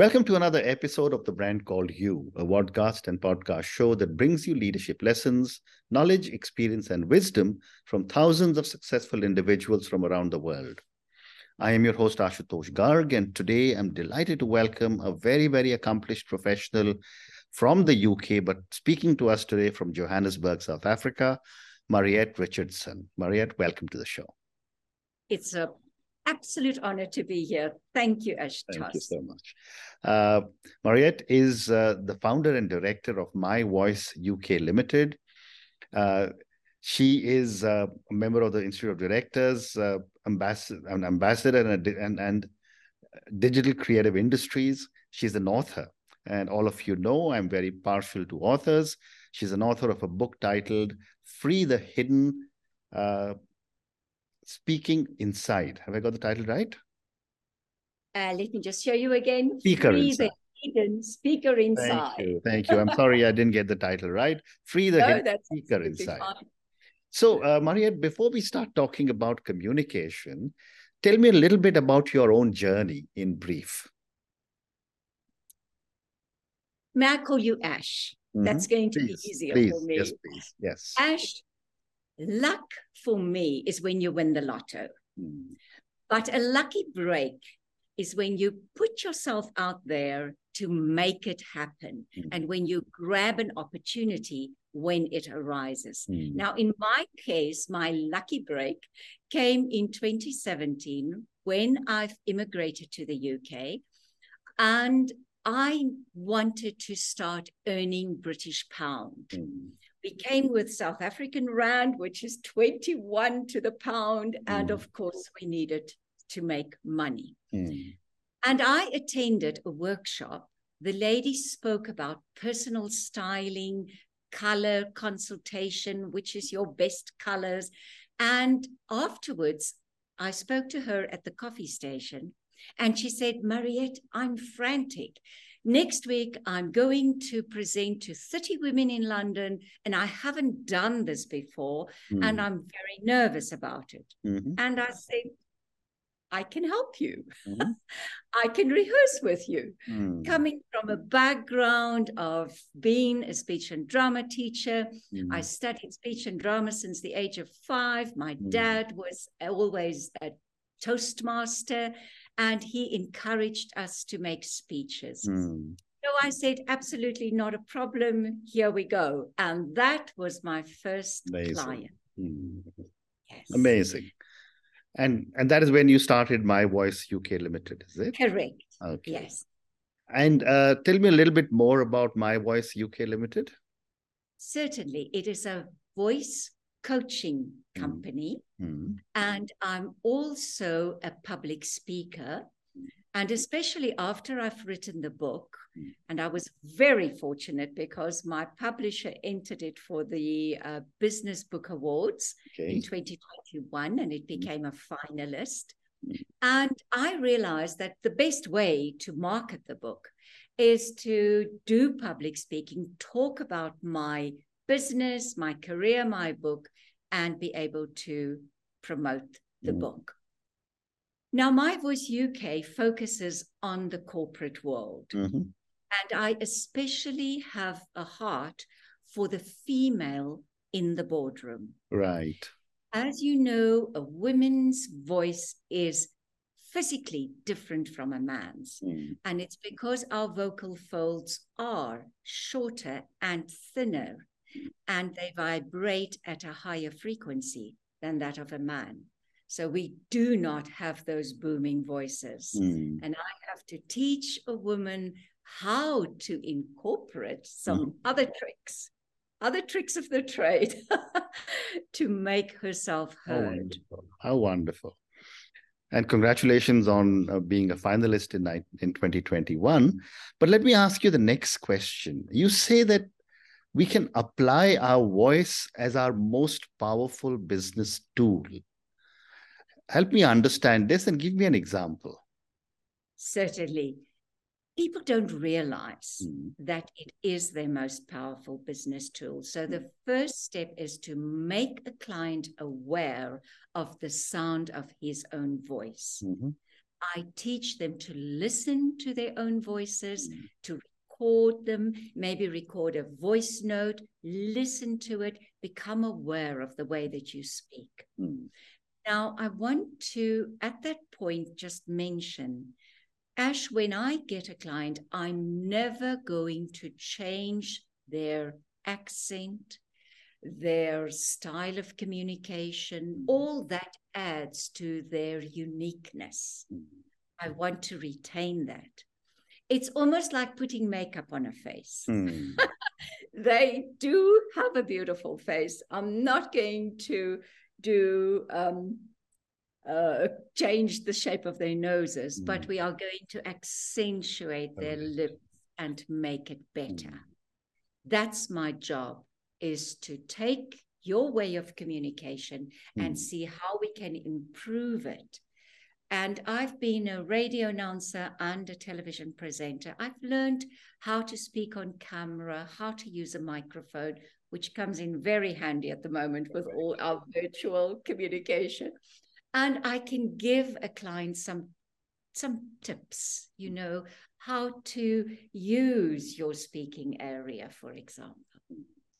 Welcome to another episode of The Brand Called You, a podcast and podcast show that brings you leadership lessons, knowledge, experience, and wisdom from thousands of successful individuals from around the world. I am your host, Ashutosh Garg, and today I'm delighted to welcome a very, very accomplished professional from the UK, but speaking to us today from Johannesburg, South Africa, Mariette Richardson. Mariette, welcome to the show. It's a absolute honor to be here. Thank you, Ash. Thank you so much. Uh, Mariette is uh, the founder and director of My Voice UK Limited. Uh, she is uh, a member of the Institute of Directors, uh, ambassador, an ambassador and, and, and digital creative industries. She's an author. And all of you know I'm very partial to authors. She's an author of a book titled Free the Hidden uh, Speaking Inside. Have I got the title right? Uh, let me just show you again. Speaker Free Inside. the Hidden Speaker Inside. Thank you. Thank you. I'm sorry I didn't get the title right. Free the no, Hidden Speaker Inside. Fine. So, uh, Mariette, before we start talking about communication, tell me a little bit about your own journey in brief. May I call you Ash? Mm-hmm. That's going to please, be easier please, for me. Yes, please. Yes. Ash, luck for me is when you win the lotto. Mm. But a lucky break is when you put yourself out there to make it happen mm. and when you grab an opportunity when it arises. Mm. Now, in my case, my lucky break came in 2017 when I've immigrated to the UK and I wanted to start earning British pound. Mm. We came with South African rand, which is 21 to the pound. Mm. And of course, we needed to make money. Mm. And I attended a workshop. The lady spoke about personal styling, color consultation, which is your best colors. And afterwards, I spoke to her at the coffee station and she said, Mariette, I'm frantic. Next week, I'm going to present to 30 women in London, and I haven't done this before, mm. and I'm very nervous about it. Mm-hmm. And I said, I can help you. Mm-hmm. I can rehearse with you. Mm. Coming from a background of being a speech and drama teacher, mm. I studied speech and drama since the age of five. My mm. dad was always a Toastmaster and he encouraged us to make speeches. Mm. So I said, absolutely not a problem. Here we go. And that was my first Amazing. client. Mm. Yes. Amazing. And and that is when you started My Voice UK Limited, is it? Correct. Okay. Yes. And uh, tell me a little bit more about My Voice UK Limited. Certainly. It is a voice coaching mm. company. Mm. And I'm also a public speaker. And especially after I've written the book, mm. and I was very fortunate because my publisher entered it for the uh, Business Book Awards okay. in 2021, and it mm. became a finalist. And I realized that the best way to market the book is to do public speaking, talk about my business, my career, my book, and be able to promote the mm. book. Now, My Voice UK focuses on the corporate world. Mm-hmm. And I especially have a heart for the female in the boardroom. Right. As you know, a woman's voice is physically different from a man's. Mm. And it's because our vocal folds are shorter and thinner and they vibrate at a higher frequency than that of a man. So we do not have those booming voices. Mm. And I have to teach a woman how to incorporate some mm. other tricks, other tricks of the trade to make herself heard. How wonderful. How wonderful. And congratulations on uh, being a finalist in, in 2021. But let me ask you the next question. You say that we can apply our voice as our most powerful business tool. Help me understand this and give me an example. Certainly. People don't realize mm. that it is their most powerful business tool. So, the first step is to make a client aware of the sound of his own voice. Mm-hmm. I teach them to listen to their own voices, Mm. to record them, maybe record a voice note, listen to it, become aware of the way that you speak. Mm. Now, I want to, at that point, just mention Ash, when I get a client, I'm never going to change their accent, their style of communication. Mhm. All that adds to their uniqueness. Mm. I want to retain that. It's almost like putting makeup on a face. Mm. They do have a beautiful face. I'm not going to do um, uh, change the shape of their noses, but Mm. we are going to accentuate their lips and make it better. Mm. That's my job is to take your way of communication and Mm. see how we can improve it. And I've been a radio announcer and a television presenter. I've learned how to speak on camera, how to use a microphone, which comes in very handy at the moment with all our virtual communication. And I can give a client some some tips, you know, how to use your speaking area, for example.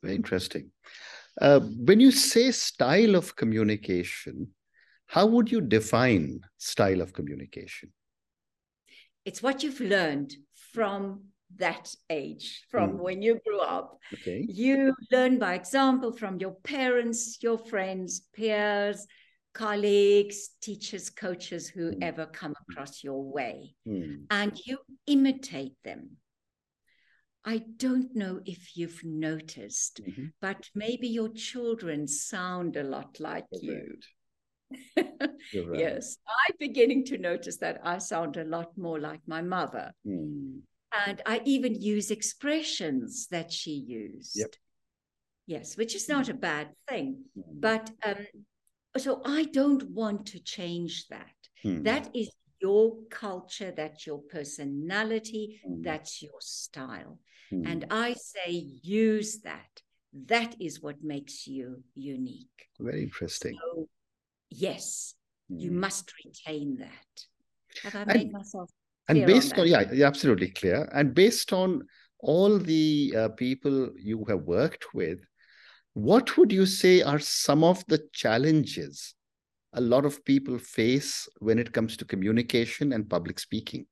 Very interesting. Uh, when you say style of communication, how would you define style of communication? It's what you've learned from that age, from Mm. when you grew up. Okay. You learn by example from your parents, your friends, peers, colleagues, teachers, coaches, whoever come across your way, Mm. and you imitate them. I don't know if you've noticed, Mhm. but maybe your children sound a lot like you. You're right. Yes, I'm beginning to notice that I sound a lot more like my mother. Mm. And I even use expressions that she used. Yep. Yes, which is not a bad thing. Mm. But um, so I don't want to change that. Mm. That is your culture, that's your personality, Mm. that's your style. And I say use that. That is what makes you unique. very interesting. So, yes, you Mm. must retain that. Have I And- myself and clear on based on, yeah, yeah, absolutely clear. And based on all the uh, people you have worked with, what would you say are some of the challenges a lot of people face when it comes to communication and public speaking?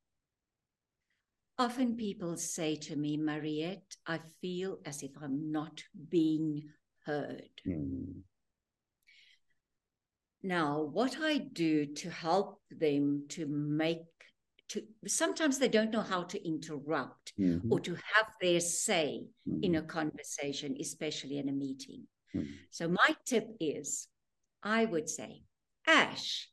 Often people say to me, Mariette, I feel as if I'm not being heard. Mm. Now, what I do to help them to make to sometimes they don't know how to interrupt Mhm. or to have their say in Mm. a conversation, especially in a meeting. Mm. So my tip is I would say, Ash,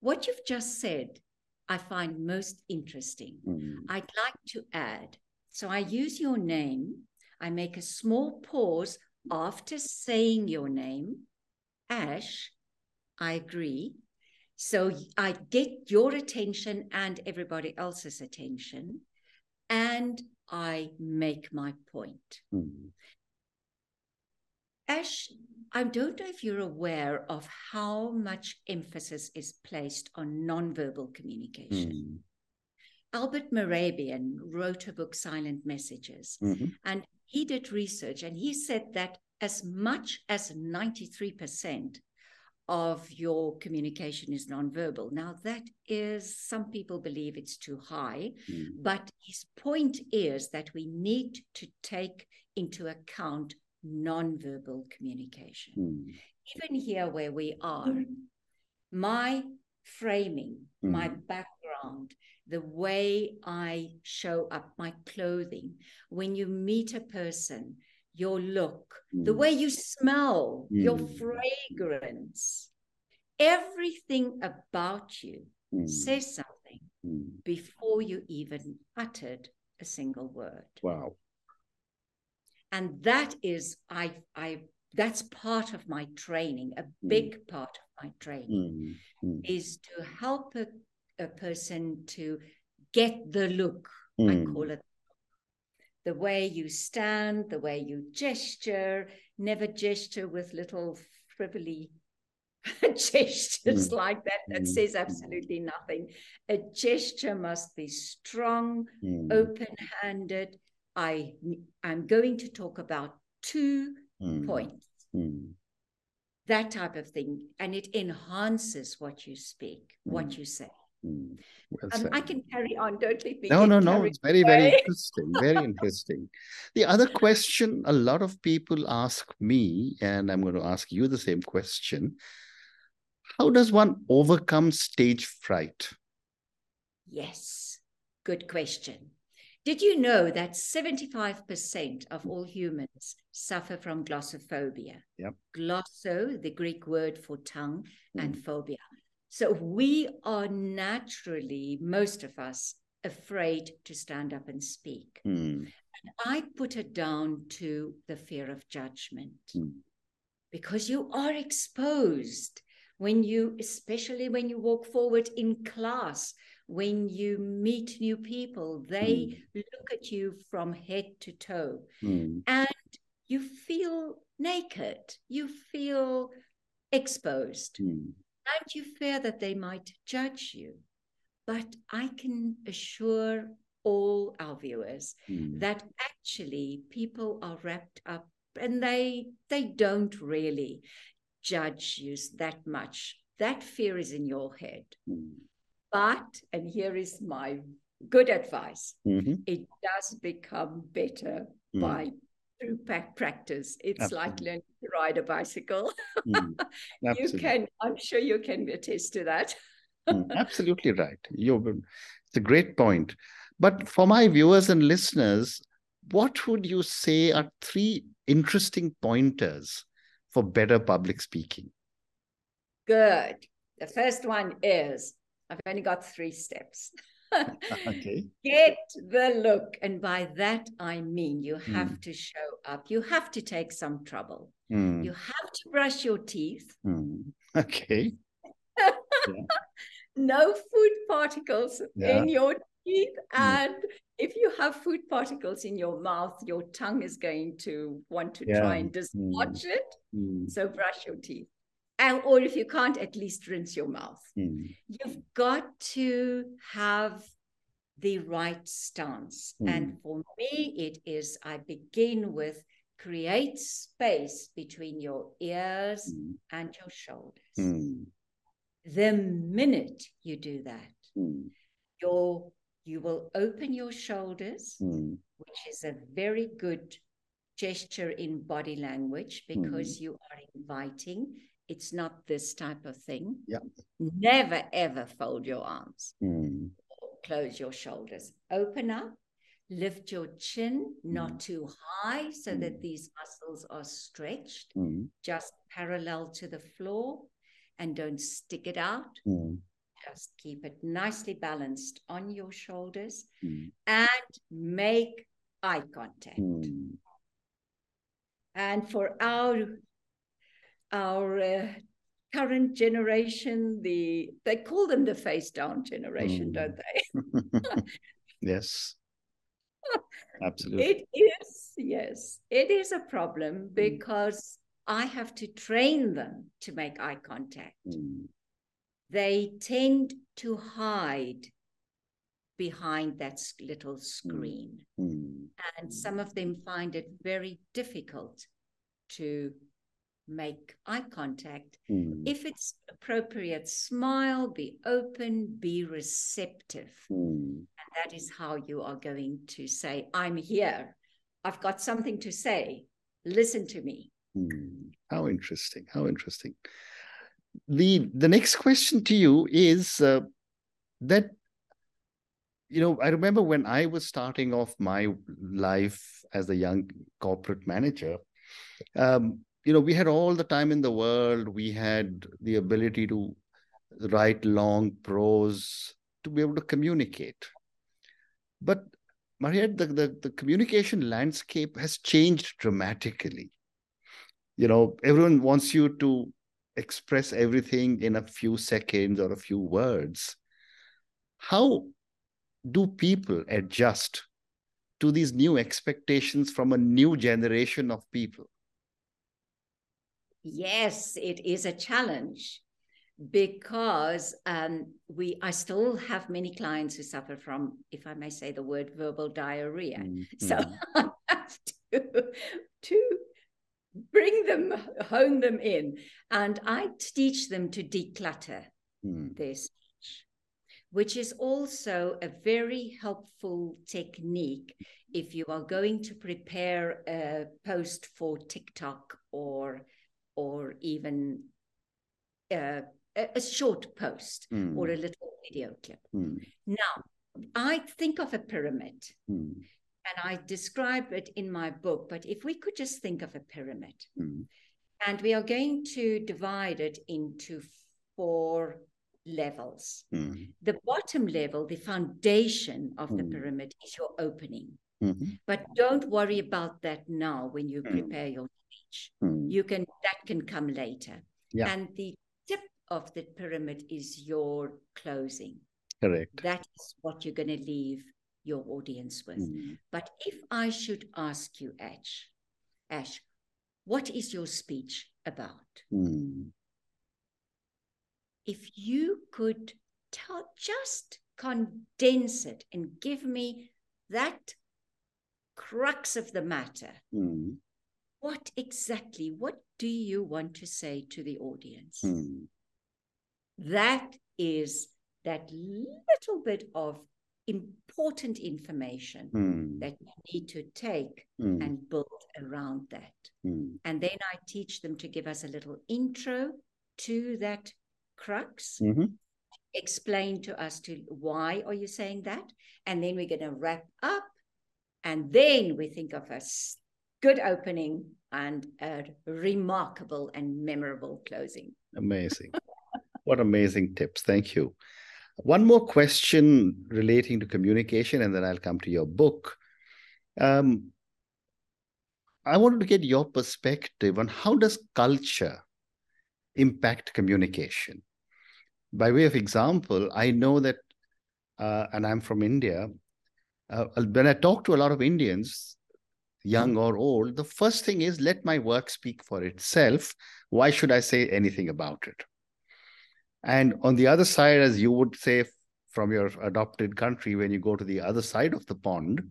what you've just said, I find most interesting. Mm. I'd like to add. So I use your name. I make a small pause after saying your name. Ash, I agree. So I get your attention and everybody else's attention, and I make my point. Mm. Ash, I don't know if you're aware of how much emphasis is placed on nonverbal communication. Mm. Albert Mehrabian wrote a book, Silent Messages, Mhm. and he did research and he said that as much as 93% of your communication is nonverbal. Now, that is, some people believe it's too high, Mm. but his point is that we need to take into account nonverbal communication. Mm. Even here where we are, my framing, my Mhm. background, the way I show up, my clothing, when you meet a person, your look, the Mm. way you smell, your Mm. fragrance, everything about you Mm. says something Mm. before you even uttered a single word. Wow. And that is, I, I, that's part of my training, a Mm. big part of my training Mm. Is to help a, a person to get the look. I call it the way you stand, the way you gesture, never gesture with little frivolly gestures mm. like that that mm. says absolutely nothing. A gesture must be strong, mm. open-handed. I I'm going to talk about two mm. points. Mm. That type of thing, and it enhances what you speak, what mm. you say. Well um, I can carry on. Don't leave me. No, no, no. It's very, very interesting. Very interesting. The other question a lot of people ask me, and I'm going to ask you the same question how does one overcome stage fright? Yes, good question. Did you know that 75% of all humans suffer from glossophobia? Yep. Glosso, the Greek word for tongue, mm. and phobia. So we are naturally, most of us, afraid to stand up and speak. Mm. And I put it down to the fear of judgment mm. because you are exposed when you, especially when you walk forward in class, when you meet new people, they mm. look at you from head to toe mm. and you feel naked, you feel exposed, mm. and you fear that they might judge you. But I can assure all our viewers hmm. that actually people are wrapped up and they they don't really judge you that much. That fear is in your head. Mm. But, and here is my good advice mm-hmm. it does become better mm. by through practice. It's Absolutely. like learning to ride a bicycle. Mm. you can, I'm sure you can attest to that. mm, absolutely right. You're, it's a great point. But for my viewers and listeners, what would you say are three interesting pointers for better public speaking? Good. The first one is I've only got three steps. okay. Get the look. And by that, I mean you have mm. to show up. You have to take some trouble. Mm. You have to brush your teeth. Mm. Okay. yeah. No food particles yeah. in your teeth. Hmm. And if you have food particles in your mouth, your tongue is going to want to yeah. try and dislodge mm. it. Mm. So brush your teeth. And, or if you can't, at least rinse your mouth. You've got to have the right stance. And for me, it is I begin with create space between your ears and your shoulders. The minute you do that, your you will open your shoulders, mm. which is a very good gesture in body language because mm. you are inviting. It's not this type of thing. Yeah. Never ever fold your arms. Mm. Close your shoulders. Open up. Lift your chin not hmm. too high so that hmm. these muscles are stretched, hmm. just parallel to the floor, and don't stick it out just keep it nicely balanced on your shoulders mm. and make eye contact. Mm. And for our our uh, current generation, the they call them the face down generation, mm. don't they? yes. Absolutely. It is, yes, it is a problem hmm. because I have to train them to make eye contact. Mm they tend to hide behind that little screen. Mm. And some of them find it very difficult to make eye contact. Mm. If it's appropriate, smile, be open, be receptive. Mm. And that is how you are going to say, I'm here. I've got something to say. Listen to me. Hmm. How interesting. How interesting the the next question to you is uh, that you know i remember when i was starting off my life as a young corporate manager um, you know we had all the time in the world we had the ability to write long prose to be able to communicate but mariette the, the, the communication landscape has changed dramatically you know everyone wants you to express everything in a few seconds or a few words. How do people adjust to these new expectations from a new generation of people? Yes, it is a challenge because um, we I still have many clients who suffer from, if I may say the word, verbal diarrhea. Mm-hmm. So I have to, to bring them, hone them in, and I teach them to declutter mm. their speech, which is also a very helpful technique if you are going to prepare a post for TikTok or or even uh, a, short post mm. or a little video clip. Mm. Now, I think of a pyramid mm. and I describe it in my book, but if we could just think of a pyramid hmm. and we are going to divide it into four levels. Hmm. The bottom level, the foundation of the hmm. pyramid is your opening. Mm-hmm. But don't worry about that now when you prepare your speech. You can that can come later. Yeah. And the tip of the pyramid is your closing. Correct. That is what you're going to leave your audience with. Mm. But if I should ask you, Ash, Ash, what is your speech about? Mm. If you could tell, just condense it and give me that crux of the matter. Mm. What exactly, what do you want to say to the audience? Mm. That is that little bit of important information mm. that you need to take mm. and build around that. And then I teach them to give us a little intro to that crux. Mm-hmm. Explain to us to why are you saying that? And then we're going to wrap up. And then we think of a good opening and a remarkable and memorable closing. Amazing. What amazing tips. Thank you. One more question relating to communication, and then I'll come to your book. Um, I wanted to get your perspective on how does culture impact communication. By way of example, I know that, uh, and I'm from India. Uh, when I talk to a lot of Indians, young mm-hmm. or old, the first thing is let my work speak for itself. Why should I say anything about it? And on the other side, as you would say from your adopted country, when you go to the other side of the pond,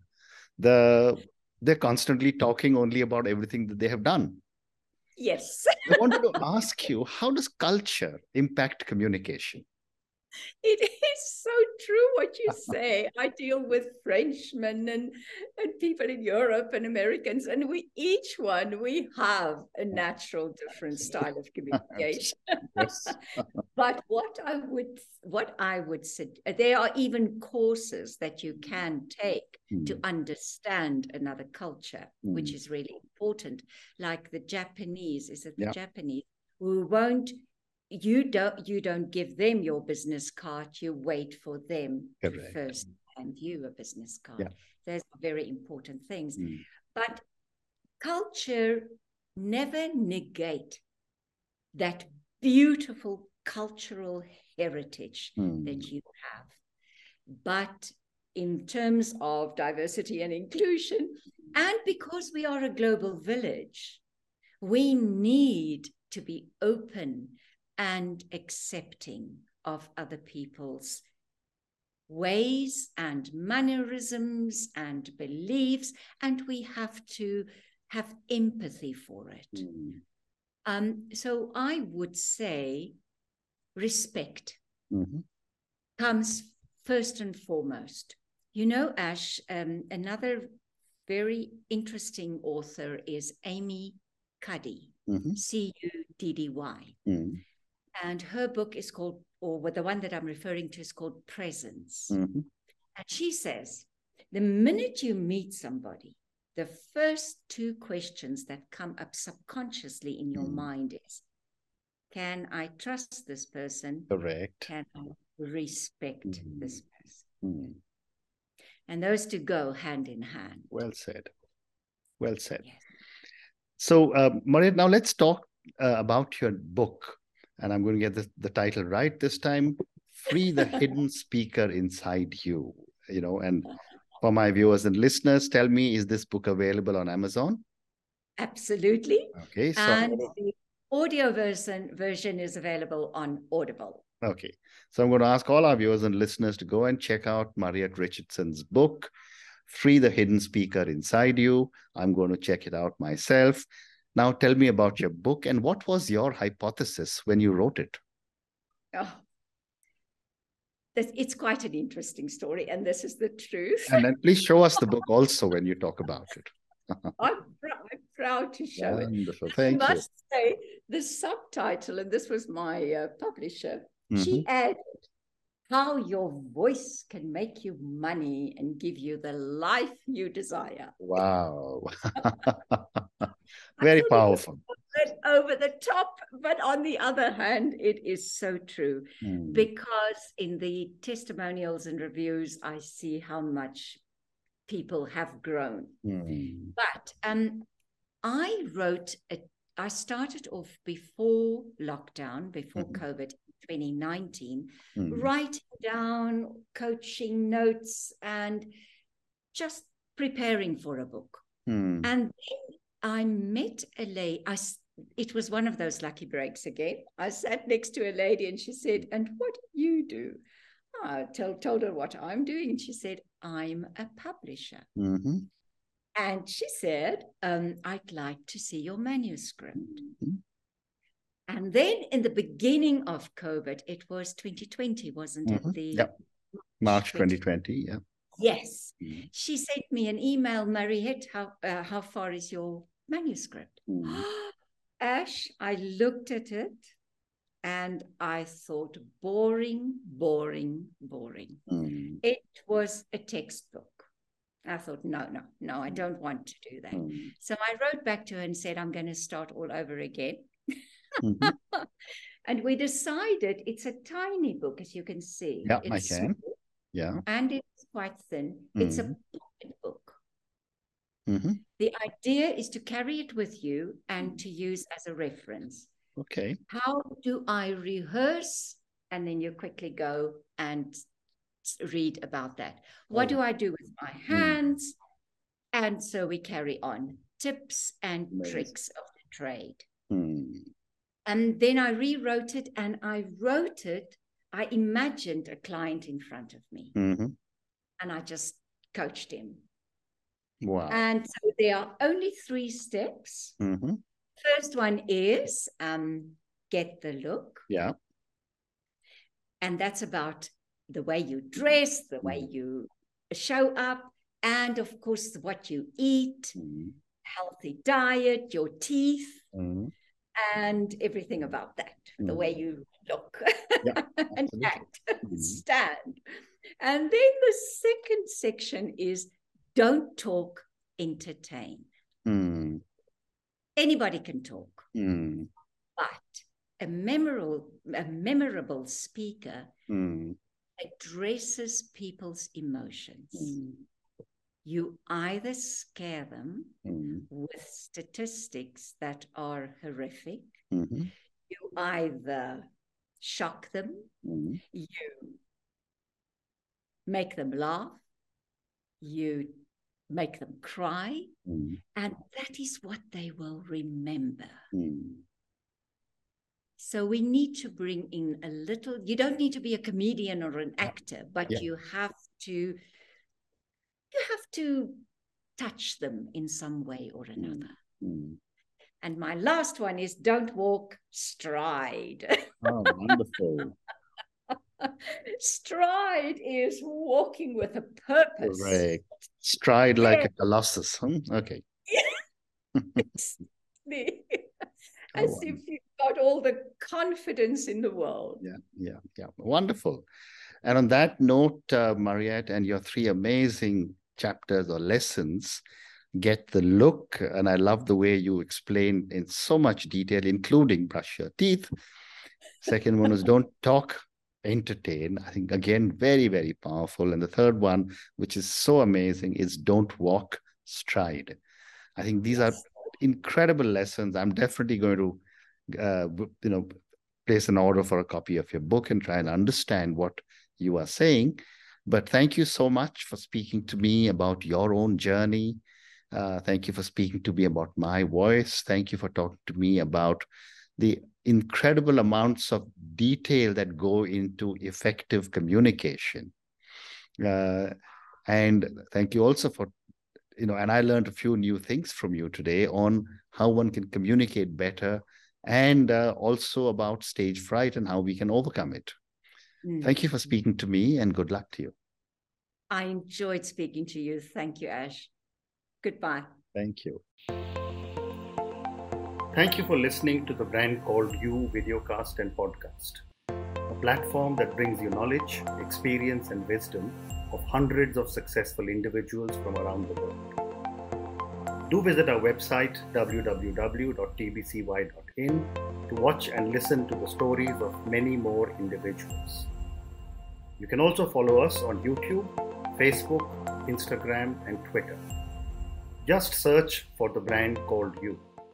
the they're constantly talking only about everything that they have done. Yes. I wanted to ask you, how does culture impact communication? it is so true what you say. I deal with Frenchmen and, and people in Europe and Americans, and we each one we have a natural different style of communication. but what I would what I would say, there are even courses that you can take mm. to understand another culture, mm. which is really important. Like the Japanese, is it the yeah. Japanese? who won't you don't you don't give them your business card you wait for them Correct. to first hand you a business card yeah. those are very important things mm. but culture never negate that beautiful cultural heritage mm. that you have but in terms of diversity and inclusion and because we are a global village we need to be open and accepting of other people's ways and mannerisms and beliefs, and we have to have empathy for it. Mm. Um, so I would say respect mm-hmm. comes first and foremost. You know, Ash, um, another very interesting author is Amy Cuddy, mm-hmm. C U D D Y. Mm and her book is called, or the one that I'm referring to is called Presence. Mm-hmm. And she says, the minute you meet somebody, the first two questions that come up subconsciously in your mm. mind is Can I trust this person? Correct. Can I respect mm. this person? Mm. And those two go hand in hand. Well said. Well said. Yes. So, uh, Mariette, now let's talk uh, about your book and I'm going to get the, the title right this time Free the Hidden Speaker Inside You. You know, and for my viewers and listeners, tell me, is this book available on Amazon? Absolutely. Okay. So... And the audio version version is available on Audible. Okay. So I'm going to ask all our viewers and listeners to go and check out Mariette Richardson's book, Free the Hidden Speaker Inside You. I'm going to check it out myself. Now tell me about your book and what was your hypothesis when you wrote it? Oh, it's quite an interesting story, and this is the truth. And then please show us the book also when you talk about it. I'm, pr- I'm, proud to show Wonderful. it. Thank I must you. say, the subtitle, and this was my uh, publisher, mm-hmm. she added how your voice can make you money and give you the life you desire. Wow. Very powerful. Over the top, but on the other hand, it is so true mm. because in the testimonials and reviews, I see how much people have grown. Mm. But um, I wrote a I started off before lockdown, before mm-hmm. COVID 2019, mm-hmm. writing down coaching notes and just preparing for a book. Mm. And then I met a lady. I, it was one of those lucky breaks again. I sat next to a lady and she said, And what do you do? I told, told her what I'm doing. And she said, I'm a publisher. Mm-hmm. And she said, um, I'd like to see your manuscript. Mm-hmm. And then in the beginning of COVID, it was 2020, wasn't mm-hmm. it? The yep. March 2020, yeah. Yes. Mm-hmm. She sent me an email, Mariette, how, uh, how far is your manuscript? Mm-hmm. Ash, I looked at it and I thought, boring, boring, boring. Mm. It was a textbook. I thought, no, no, no, I don't want to do that. Mm. So I wrote back to her and said, I'm going to start all over again. Mm-hmm. and we decided it's a tiny book, as you can see. Yeah, I can. Yeah. And it's quite thin. Mm. It's a mm-hmm. pocket book. Mm-hmm. The idea is to carry it with you and to use as a reference. Okay. How do I rehearse? And then you quickly go and read about that. What oh. do I do with my hmm. hands? Mm. And so we carry on tips and tricks of the trade. Mm. And then I rewrote it and I wrote it. I imagined a client in front of me mm-hmm. and I just coached him. Wow. And so there are only three steps. Mm-hmm. First one is um, get the look. Yeah. And that's about the way you dress, the way mm. you show up, and of course, what you eat, mm. healthy diet, your teeth, mm. And everything about that, mm. the way you look yeah, and act, mm. stand. And then the second section is don't talk, entertain. Mm. Anybody can talk, but a memorable, a memorable speaker addresses people's emotions. You either scare them mm. with statistics that are horrific, mm-hmm. you either shock them, mm. you make them laugh, you make them cry, mm. and that is what they will remember. Mm. So we need to bring in a little, you don't need to be a comedian or an actor, but yeah. you have to you have to touch them in some way or mm, another. Mm. And my last one is don't walk stride. Oh, wonderful. stride is walking with a purpose. Correct. Stride like yeah. a colossus. Okay. As oh, if you've got all the confidence in the world. Yeah, yeah, yeah. Wonderful. And on that note, uh, Mariette, and your three amazing chapters or lessons get the look. And I love the way you explain in so much detail, including brush your teeth. Second one is don't talk, entertain. I think, again, very, very powerful. And the third one, which is so amazing, is don't walk, stride. I think these are incredible lessons. I'm definitely going to uh, you know, place an order for a copy of your book and try and understand what you are saying. But thank you so much for speaking to me about your own journey. Uh, thank you for speaking to me about my voice. Thank you for talking to me about the incredible amounts of detail that go into effective communication. Uh, and thank you also for, you know, and I learned a few new things from you today on how one can communicate better and uh, also about stage fright and how we can overcome it. Mm. Thank you for speaking to me and good luck to you. I enjoyed speaking to you. Thank you, Ash. Goodbye. Thank you. Thank you for listening to the brand called You Videocast and Podcast, a platform that brings you knowledge, experience, and wisdom of hundreds of successful individuals from around the world. Do visit our website www.tbcy.in to watch and listen to the stories of many more individuals. You can also follow us on YouTube, Facebook, Instagram, and Twitter. Just search for the brand called You.